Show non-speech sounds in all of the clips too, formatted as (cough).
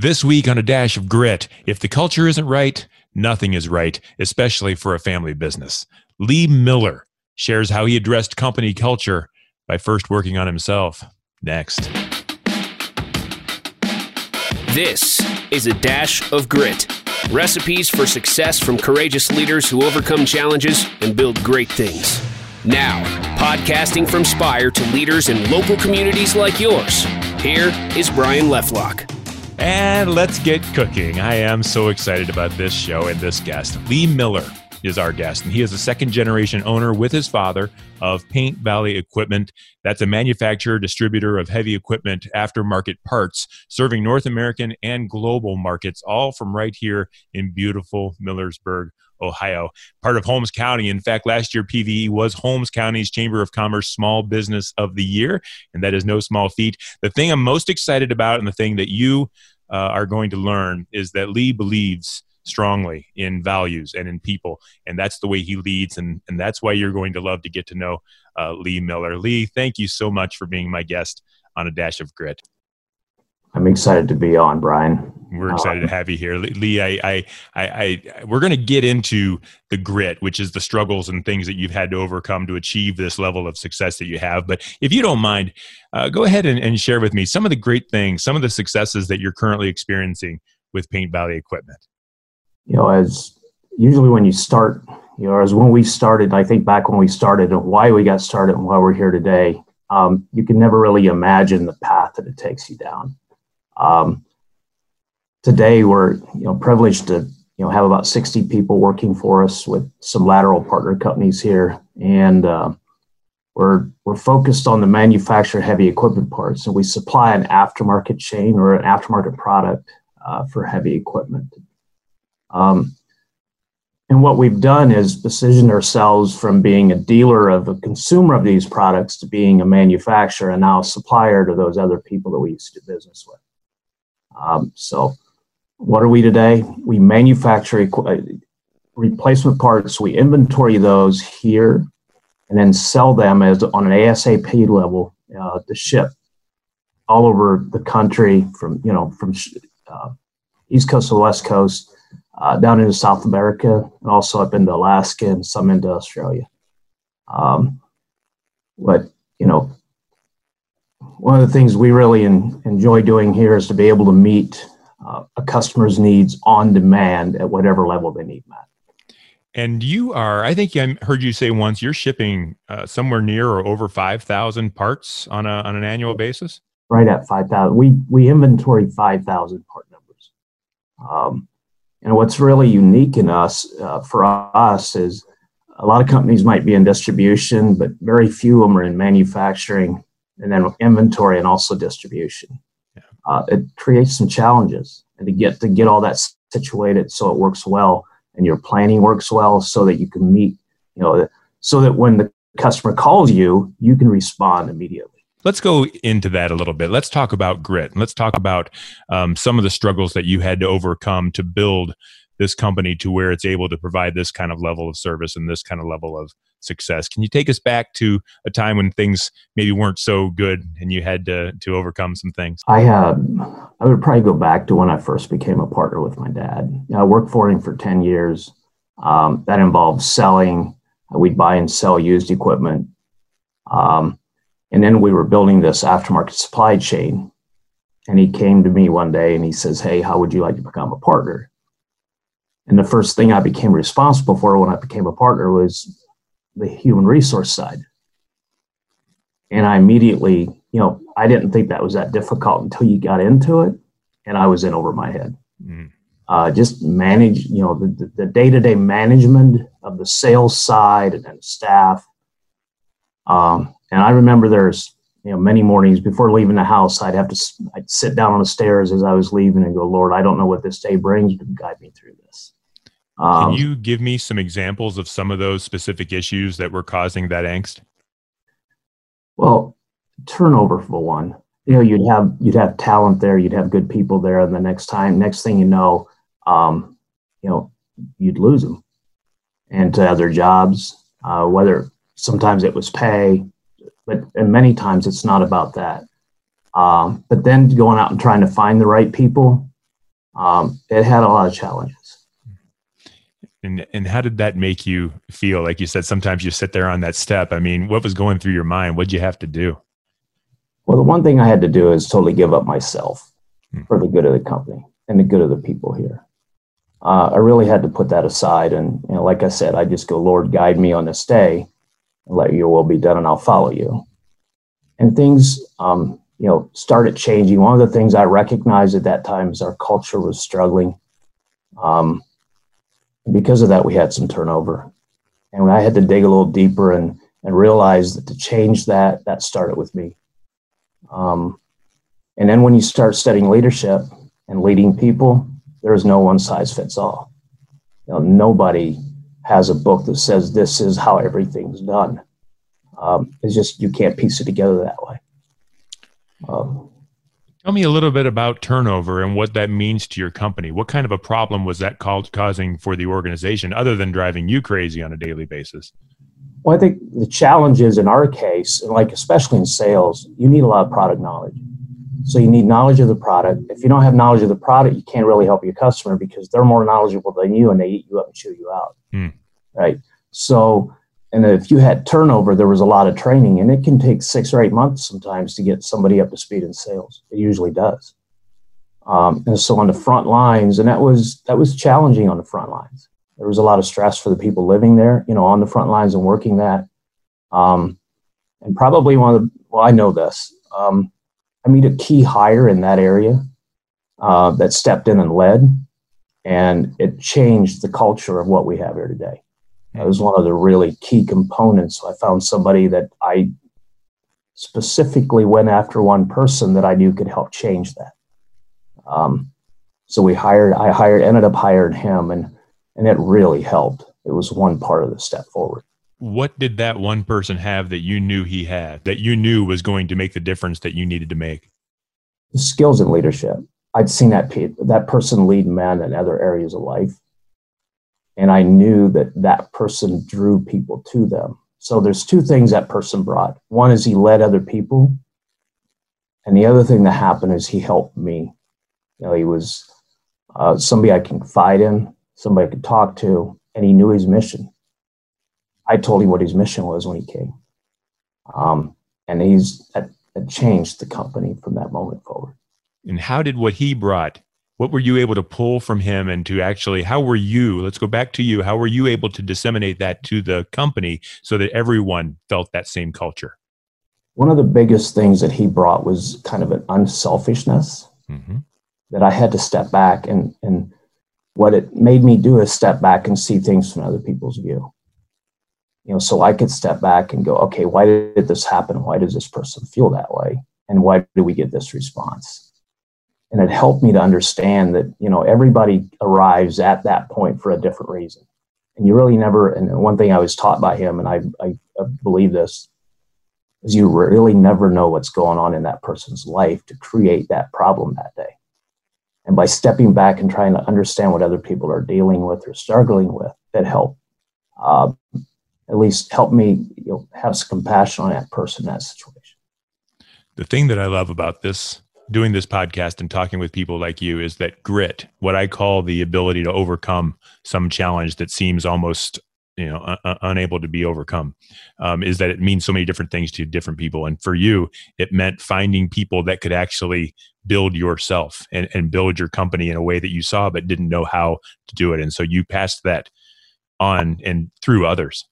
This week on A Dash of Grit, if the culture isn't right, nothing is right, especially for a family business. Lee Miller shares how he addressed company culture by first working on himself. Next. This is A Dash of Grit recipes for success from courageous leaders who overcome challenges and build great things. Now, podcasting from Spire to leaders in local communities like yours, here is Brian Leflock. And let's get cooking. I am so excited about this show and this guest. Lee Miller is our guest, and he is a second generation owner with his father of Paint Valley Equipment. That's a manufacturer, distributor of heavy equipment aftermarket parts, serving North American and global markets, all from right here in beautiful Millersburg, Ohio, part of Holmes County. In fact, last year PVE was Holmes County's Chamber of Commerce Small Business of the Year, and that is no small feat. The thing I'm most excited about, and the thing that you uh, are going to learn, is that Lee believes strongly in values and in people, and that's the way he leads, and and that's why you're going to love to get to know uh, Lee Miller. Lee, thank you so much for being my guest on a dash of grit. I'm excited to be on, Brian. We're excited to have you here, Lee. I, I, I, I we're going to get into the grit, which is the struggles and things that you've had to overcome to achieve this level of success that you have. But if you don't mind, uh, go ahead and, and share with me some of the great things, some of the successes that you're currently experiencing with Paint Valley equipment. You know, as usually when you start, you know, as when we started, I think back when we started and why we got started and why we're here today, um, you can never really imagine the path that it takes you down. Um, today we're you know privileged to you know have about 60 people working for us with some lateral partner companies here. And uh, we're we're focused on the manufacture heavy equipment parts. And we supply an aftermarket chain or an aftermarket product uh, for heavy equipment. Um, and what we've done is positioned ourselves from being a dealer of a consumer of these products to being a manufacturer and now a supplier to those other people that we used to do business with um, so what are we today? We manufacture equ- replacement parts. We inventory those here, and then sell them as on an ASAP level uh, to ship all over the country from you know from uh, east coast to the west coast, uh, down into South America, and also up into Alaska and some into Australia. Um, but you know, one of the things we really in, enjoy doing here is to be able to meet uh, a customer's needs on demand at whatever level they need met. And you are, I think I heard you say once, you're shipping uh, somewhere near or over 5,000 parts on, a, on an annual basis? Right at 5,000. We, we inventory 5,000 part numbers. Um, and what's really unique in us, uh, for us, is a lot of companies might be in distribution, but very few of them are in manufacturing and then inventory and also distribution. Uh, it creates some challenges and to get to get all that situated so it works well and your planning works well so that you can meet you know so that when the customer calls you you can respond immediately. Let's go into that a little bit. Let's talk about grit. Let's talk about um, some of the struggles that you had to overcome to build this company to where it's able to provide this kind of level of service and this kind of level of success. Can you take us back to a time when things maybe weren't so good and you had to to overcome some things? I had I would probably go back to when I first became a partner with my dad. I worked for him for 10 years. Um, that involved selling. We'd buy and sell used equipment. Um, and then we were building this aftermarket supply chain. And he came to me one day and he says, Hey, how would you like to become a partner? And the first thing I became responsible for when I became a partner was the human resource side. And I immediately, you know, I didn't think that was that difficult until you got into it, and I was in over my head. Mm. Uh, just manage, you know, the day to day management of the sales side and then staff. Um, and I remember there's, you know, many mornings before leaving the house, I'd have to I'd sit down on the stairs as I was leaving and go, Lord, I don't know what this day brings, but guide me through this. Um, Can you give me some examples of some of those specific issues that were causing that angst? Well, turnover for one. You know, you'd have you'd have talent there, you'd have good people there, and the next time, next thing you know, um, you know, you'd lose them and to other jobs. Uh, whether sometimes it was pay, but and many times it's not about that. Um, but then going out and trying to find the right people um, it had a lot of challenges. And and how did that make you feel? Like you said, sometimes you sit there on that step. I mean, what was going through your mind? What'd you have to do? Well, the one thing I had to do is totally give up myself hmm. for the good of the company and the good of the people here. Uh, I really had to put that aside, and you know, like I said, I just go, Lord, guide me on this day, and let Your will be done, and I'll follow You. And things, um, you know, started changing. One of the things I recognized at that time is our culture was struggling. Um, because of that, we had some turnover, and I had to dig a little deeper and and realize that to change that, that started with me. Um, and then when you start studying leadership and leading people, there is no one size fits all. You know, nobody has a book that says this is how everything's done. Um, it's just you can't piece it together that way. Um, Tell me a little bit about turnover and what that means to your company. What kind of a problem was that called, causing for the organization, other than driving you crazy on a daily basis? Well, I think the challenge is in our case, and like especially in sales, you need a lot of product knowledge. So you need knowledge of the product. If you don't have knowledge of the product, you can't really help your customer because they're more knowledgeable than you and they eat you up and chew you out. Hmm. Right. So, and if you had turnover, there was a lot of training, and it can take six or eight months sometimes to get somebody up to speed in sales. It usually does. Um, and so on the front lines, and that was that was challenging on the front lines there was a lot of stress for the people living there, you know, on the front lines and working that. Um, and probably one of the, well, I know this. Um, I meet a key hire in that area uh, that stepped in and led, and it changed the culture of what we have here today. It was one of the really key components. I found somebody that I specifically went after one person that I knew could help change that. Um, so we hired, I hired, ended up hiring him, and and it really helped. It was one part of the step forward. What did that one person have that you knew he had, that you knew was going to make the difference that you needed to make? The skills and leadership. I'd seen that that person lead men in other areas of life, and I knew that that person drew people to them. So there's two things that person brought. One is he led other people, and the other thing that happened is he helped me. You know, he was uh, somebody I can confide in somebody I could talk to, and he knew his mission. I told him what his mission was when he came. Um, and he's that, that changed the company from that moment forward. And how did what he brought, what were you able to pull from him and to actually, how were you, let's go back to you, how were you able to disseminate that to the company so that everyone felt that same culture? One of the biggest things that he brought was kind of an unselfishness mm-hmm. that I had to step back and, and what it made me do is step back and see things from other people's view. You know, so I could step back and go, okay, why did this happen? Why does this person feel that way? And why do we get this response? And it helped me to understand that, you know, everybody arrives at that point for a different reason. And you really never, and one thing I was taught by him, and I, I, I believe this, is you really never know what's going on in that person's life to create that problem that day. And by stepping back and trying to understand what other people are dealing with or struggling with, that helped uh, at least help me you know, have some compassion on that person, that situation. The thing that I love about this, doing this podcast and talking with people like you, is that grit, what I call the ability to overcome some challenge that seems almost you know unable to be overcome um, is that it means so many different things to different people. And for you it meant finding people that could actually build yourself and, and build your company in a way that you saw but didn't know how to do it. And so you passed that on and through others.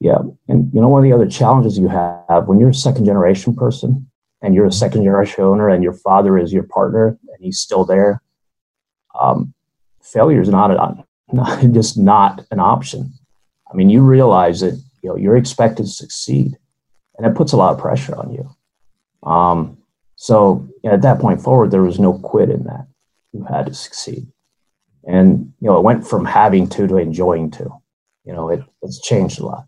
Yeah. And you know one of the other challenges you have when you're a second generation person and you're a second generation owner and your father is your partner and he's still there um, failure is not, a, not (laughs) just not an option I mean, you realize that you know you're expected to succeed, and it puts a lot of pressure on you. Um, so you know, at that point forward, there was no quit in that. You had to succeed, and you know it went from having to to enjoying to. You know, it, it's changed a lot.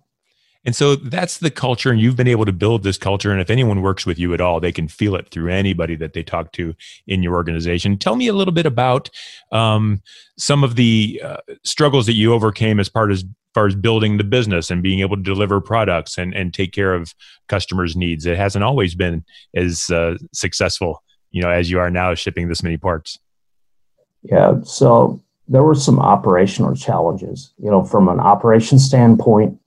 And so that's the culture, and you've been able to build this culture. And if anyone works with you at all, they can feel it through anybody that they talk to in your organization. Tell me a little bit about um, some of the uh, struggles that you overcame as part as far as building the business and being able to deliver products and, and take care of customers' needs. It hasn't always been as uh, successful, you know, as you are now shipping this many parts. Yeah. So there were some operational challenges. You know, from an operation standpoint,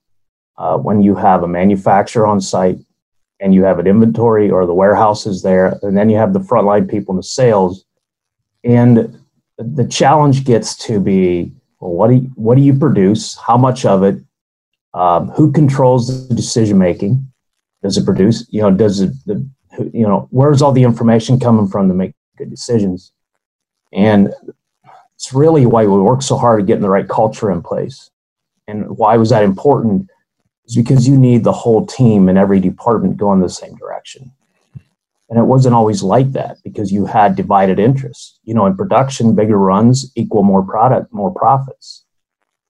uh, when you have a manufacturer on site and you have an inventory or the warehouse is there, and then you have the frontline people in the sales, and the challenge gets to be well, what do you, what do you produce? How much of it? Um, who controls the decision making? Does it produce? You know, does it? The, you know, where's all the information coming from to make good decisions? And it's really why we work so hard at getting the right culture in place. And why was that important? Is because you need the whole team and every department going the same direction. And it wasn't always like that because you had divided interests. You know, in production, bigger runs equal more product, more profits.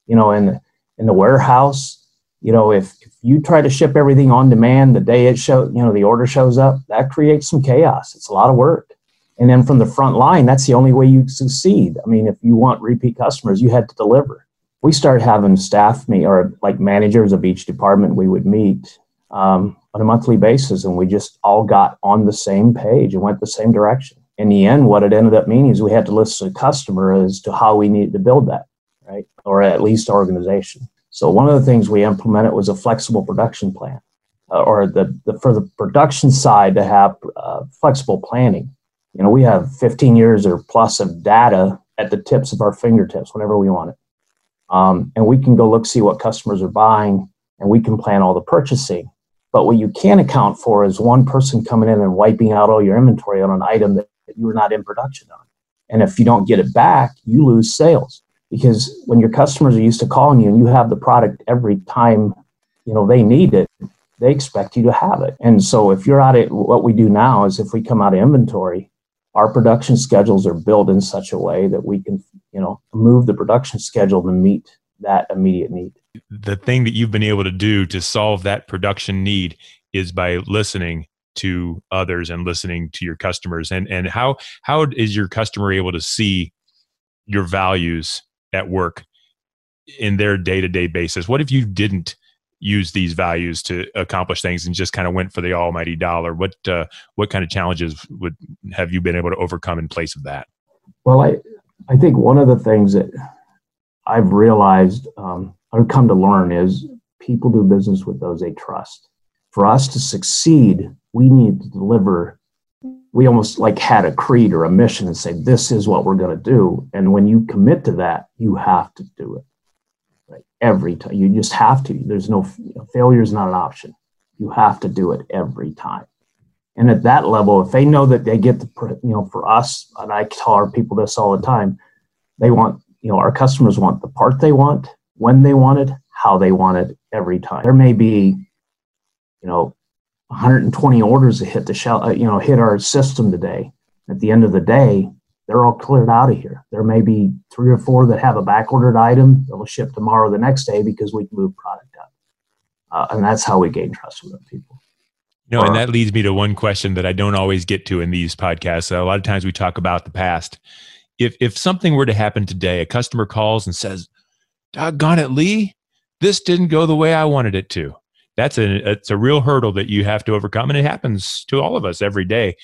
You know, in in the warehouse, you know, if, if you try to ship everything on demand the day it show, you know, the order shows up, that creates some chaos. It's a lot of work. And then from the front line, that's the only way you succeed. I mean, if you want repeat customers, you had to deliver. We started having staff meet or like managers of each department we would meet um, on a monthly basis, and we just all got on the same page and went the same direction. In the end, what it ended up meaning is we had to listen to the customer as to how we needed to build that, right? Or at least organization. So one of the things we implemented was a flexible production plan, uh, or the, the, for the production side to have uh, flexible planning you know, we have 15 years or plus of data at the tips of our fingertips whenever we want it. Um, and we can go look, see what customers are buying, and we can plan all the purchasing. But what you can't account for is one person coming in and wiping out all your inventory on an item that, that you were not in production on. And if you don't get it back, you lose sales because when your customers are used to calling you and you have the product every time you know they need it they expect you to have it and so if you're out of what we do now is if we come out of inventory our production schedules are built in such a way that we can, you know, move the production schedule to meet that immediate need. The thing that you've been able to do to solve that production need is by listening to others and listening to your customers. And and how how is your customer able to see your values at work in their day-to-day basis? What if you didn't use these values to accomplish things and just kind of went for the almighty dollar what uh, what kind of challenges would have you been able to overcome in place of that well i i think one of the things that i've realized um, i've come to learn is people do business with those they trust for us to succeed we need to deliver we almost like had a creed or a mission and say this is what we're going to do and when you commit to that you have to do it every time. You just have to. There's no failure is not an option. You have to do it every time. And at that level, if they know that they get the, you know, for us, and I tell our people this all the time, they want, you know, our customers want the part they want, when they want it, how they want it every time. There may be, you know, 120 orders that hit the shell, uh, you know, hit our system today. At the end of the day, they're all cleared out of here. There may be three or four that have a back ordered item that will ship tomorrow the next day because we can move product up. Uh, and that's how we gain trust with people. Know, and that leads me to one question that I don't always get to in these podcasts. A lot of times we talk about the past. If if something were to happen today, a customer calls and says, "Doggone it, Lee, this didn't go the way I wanted it to." That's a it's a real hurdle that you have to overcome, and it happens to all of us every day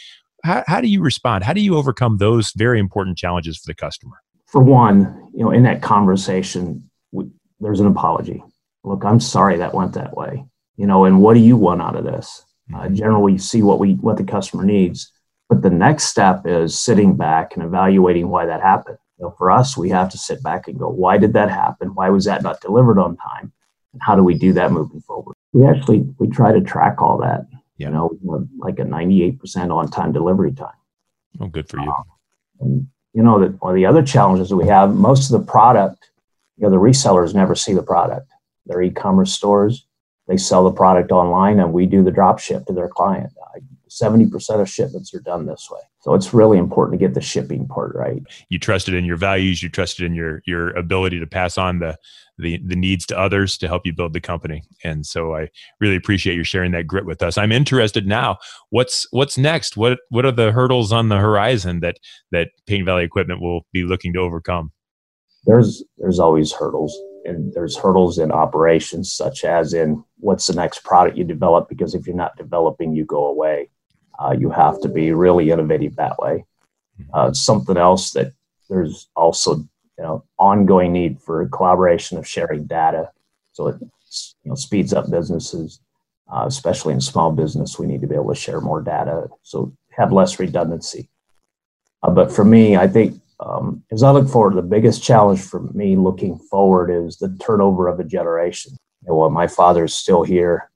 how, how do you respond? How do you overcome those very important challenges for the customer? For one, you know, in that conversation, we, there's an apology. Look, I'm sorry that went that way. You know, and what do you want out of this? Uh, generally, you see what we what the customer needs, but the next step is sitting back and evaluating why that happened. You know, for us, we have to sit back and go, why did that happen? Why was that not delivered on time? And how do we do that moving forward? We actually we try to track all that you know, like a 98% on time delivery time. Oh, good for you. Um, and, you know, that one of the other challenges that we have, most of the product, you know, the resellers never see the product. Their e commerce stores, they sell the product online and we do the drop ship to their client. 70% of shipments are done this way. So it's really important to get the shipping part right. You trusted in your values, you trusted in your your ability to pass on the the the needs to others to help you build the company. And so I really appreciate you sharing that grit with us. I'm interested now. What's what's next? What what are the hurdles on the horizon that that Paint Valley Equipment will be looking to overcome? There's there's always hurdles and there's hurdles in operations such as in what's the next product you develop because if you're not developing you go away uh, you have to be really innovative that way. Uh, something else that there's also you know ongoing need for collaboration of sharing data, so it you know speeds up businesses, uh, especially in small business. We need to be able to share more data, so have less redundancy. Uh, but for me, I think um, as I look forward, the biggest challenge for me looking forward is the turnover of a generation. Well, my father is still here;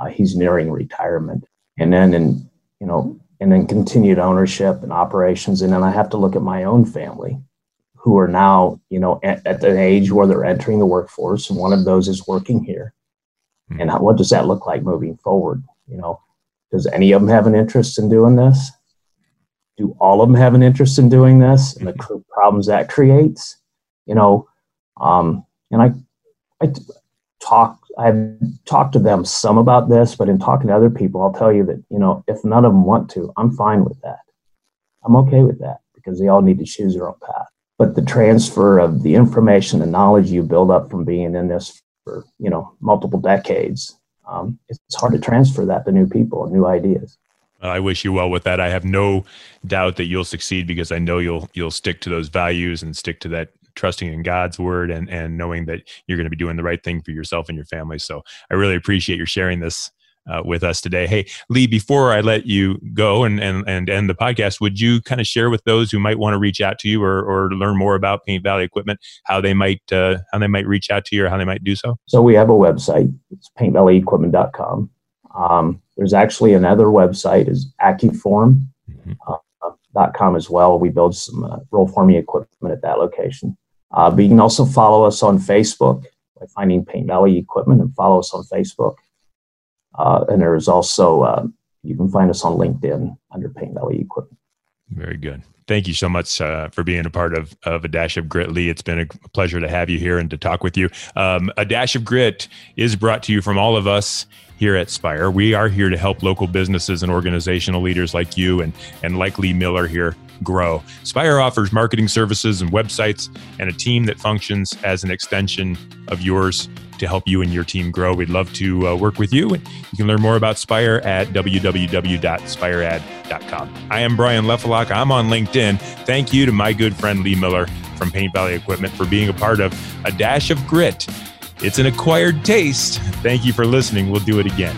uh, he's nearing retirement, and then and you know, and then continued ownership and operations, and then I have to look at my own family, who are now you know at, at an age where they're entering the workforce, and one of those is working here. Mm-hmm. And what does that look like moving forward? You know, does any of them have an interest in doing this? do all of them have an interest in doing this and the mm-hmm. problems that creates you know um, and i i talk i've talked to them some about this but in talking to other people i'll tell you that you know if none of them want to i'm fine with that. I'm okay with that because they all need to choose their own path. But the transfer of the information and knowledge you build up from being in this for you know multiple decades um, it's hard to transfer that to new people and new ideas. I wish you well with that. I have no doubt that you'll succeed because I know you'll you'll stick to those values and stick to that trusting in God's word and and knowing that you're going to be doing the right thing for yourself and your family. So I really appreciate your sharing this uh, with us today. Hey, Lee, before I let you go and, and, and end the podcast, would you kind of share with those who might want to reach out to you or, or learn more about Paint Valley Equipment, how they might uh, how they might reach out to you or how they might do so? So we have a website. It's paintvalley.equipment.com. Um, there's actually another website is AccuForm.com mm-hmm. uh, as well. We build some uh, roll forming equipment at that location. Uh, but you can also follow us on Facebook by finding Paint Valley Equipment and follow us on Facebook. Uh, and there's also, uh, you can find us on LinkedIn under Paint Valley Equipment. Very good. Thank you so much uh, for being a part of, of A Dash of Grit, Lee. It's been a pleasure to have you here and to talk with you. Um, a Dash of Grit is brought to you from all of us here at Spire. We are here to help local businesses and organizational leaders like you and, and like Lee Miller here grow. Spire offers marketing services and websites and a team that functions as an extension of yours to help you and your team grow. We'd love to uh, work with you. You can learn more about Spire at www.spiread.com. I am Brian Lefelock. I'm on LinkedIn. Thank you to my good friend Lee Miller from Paint Valley Equipment for being a part of A Dash of Grit it's an acquired taste. Thank you for listening. We'll do it again.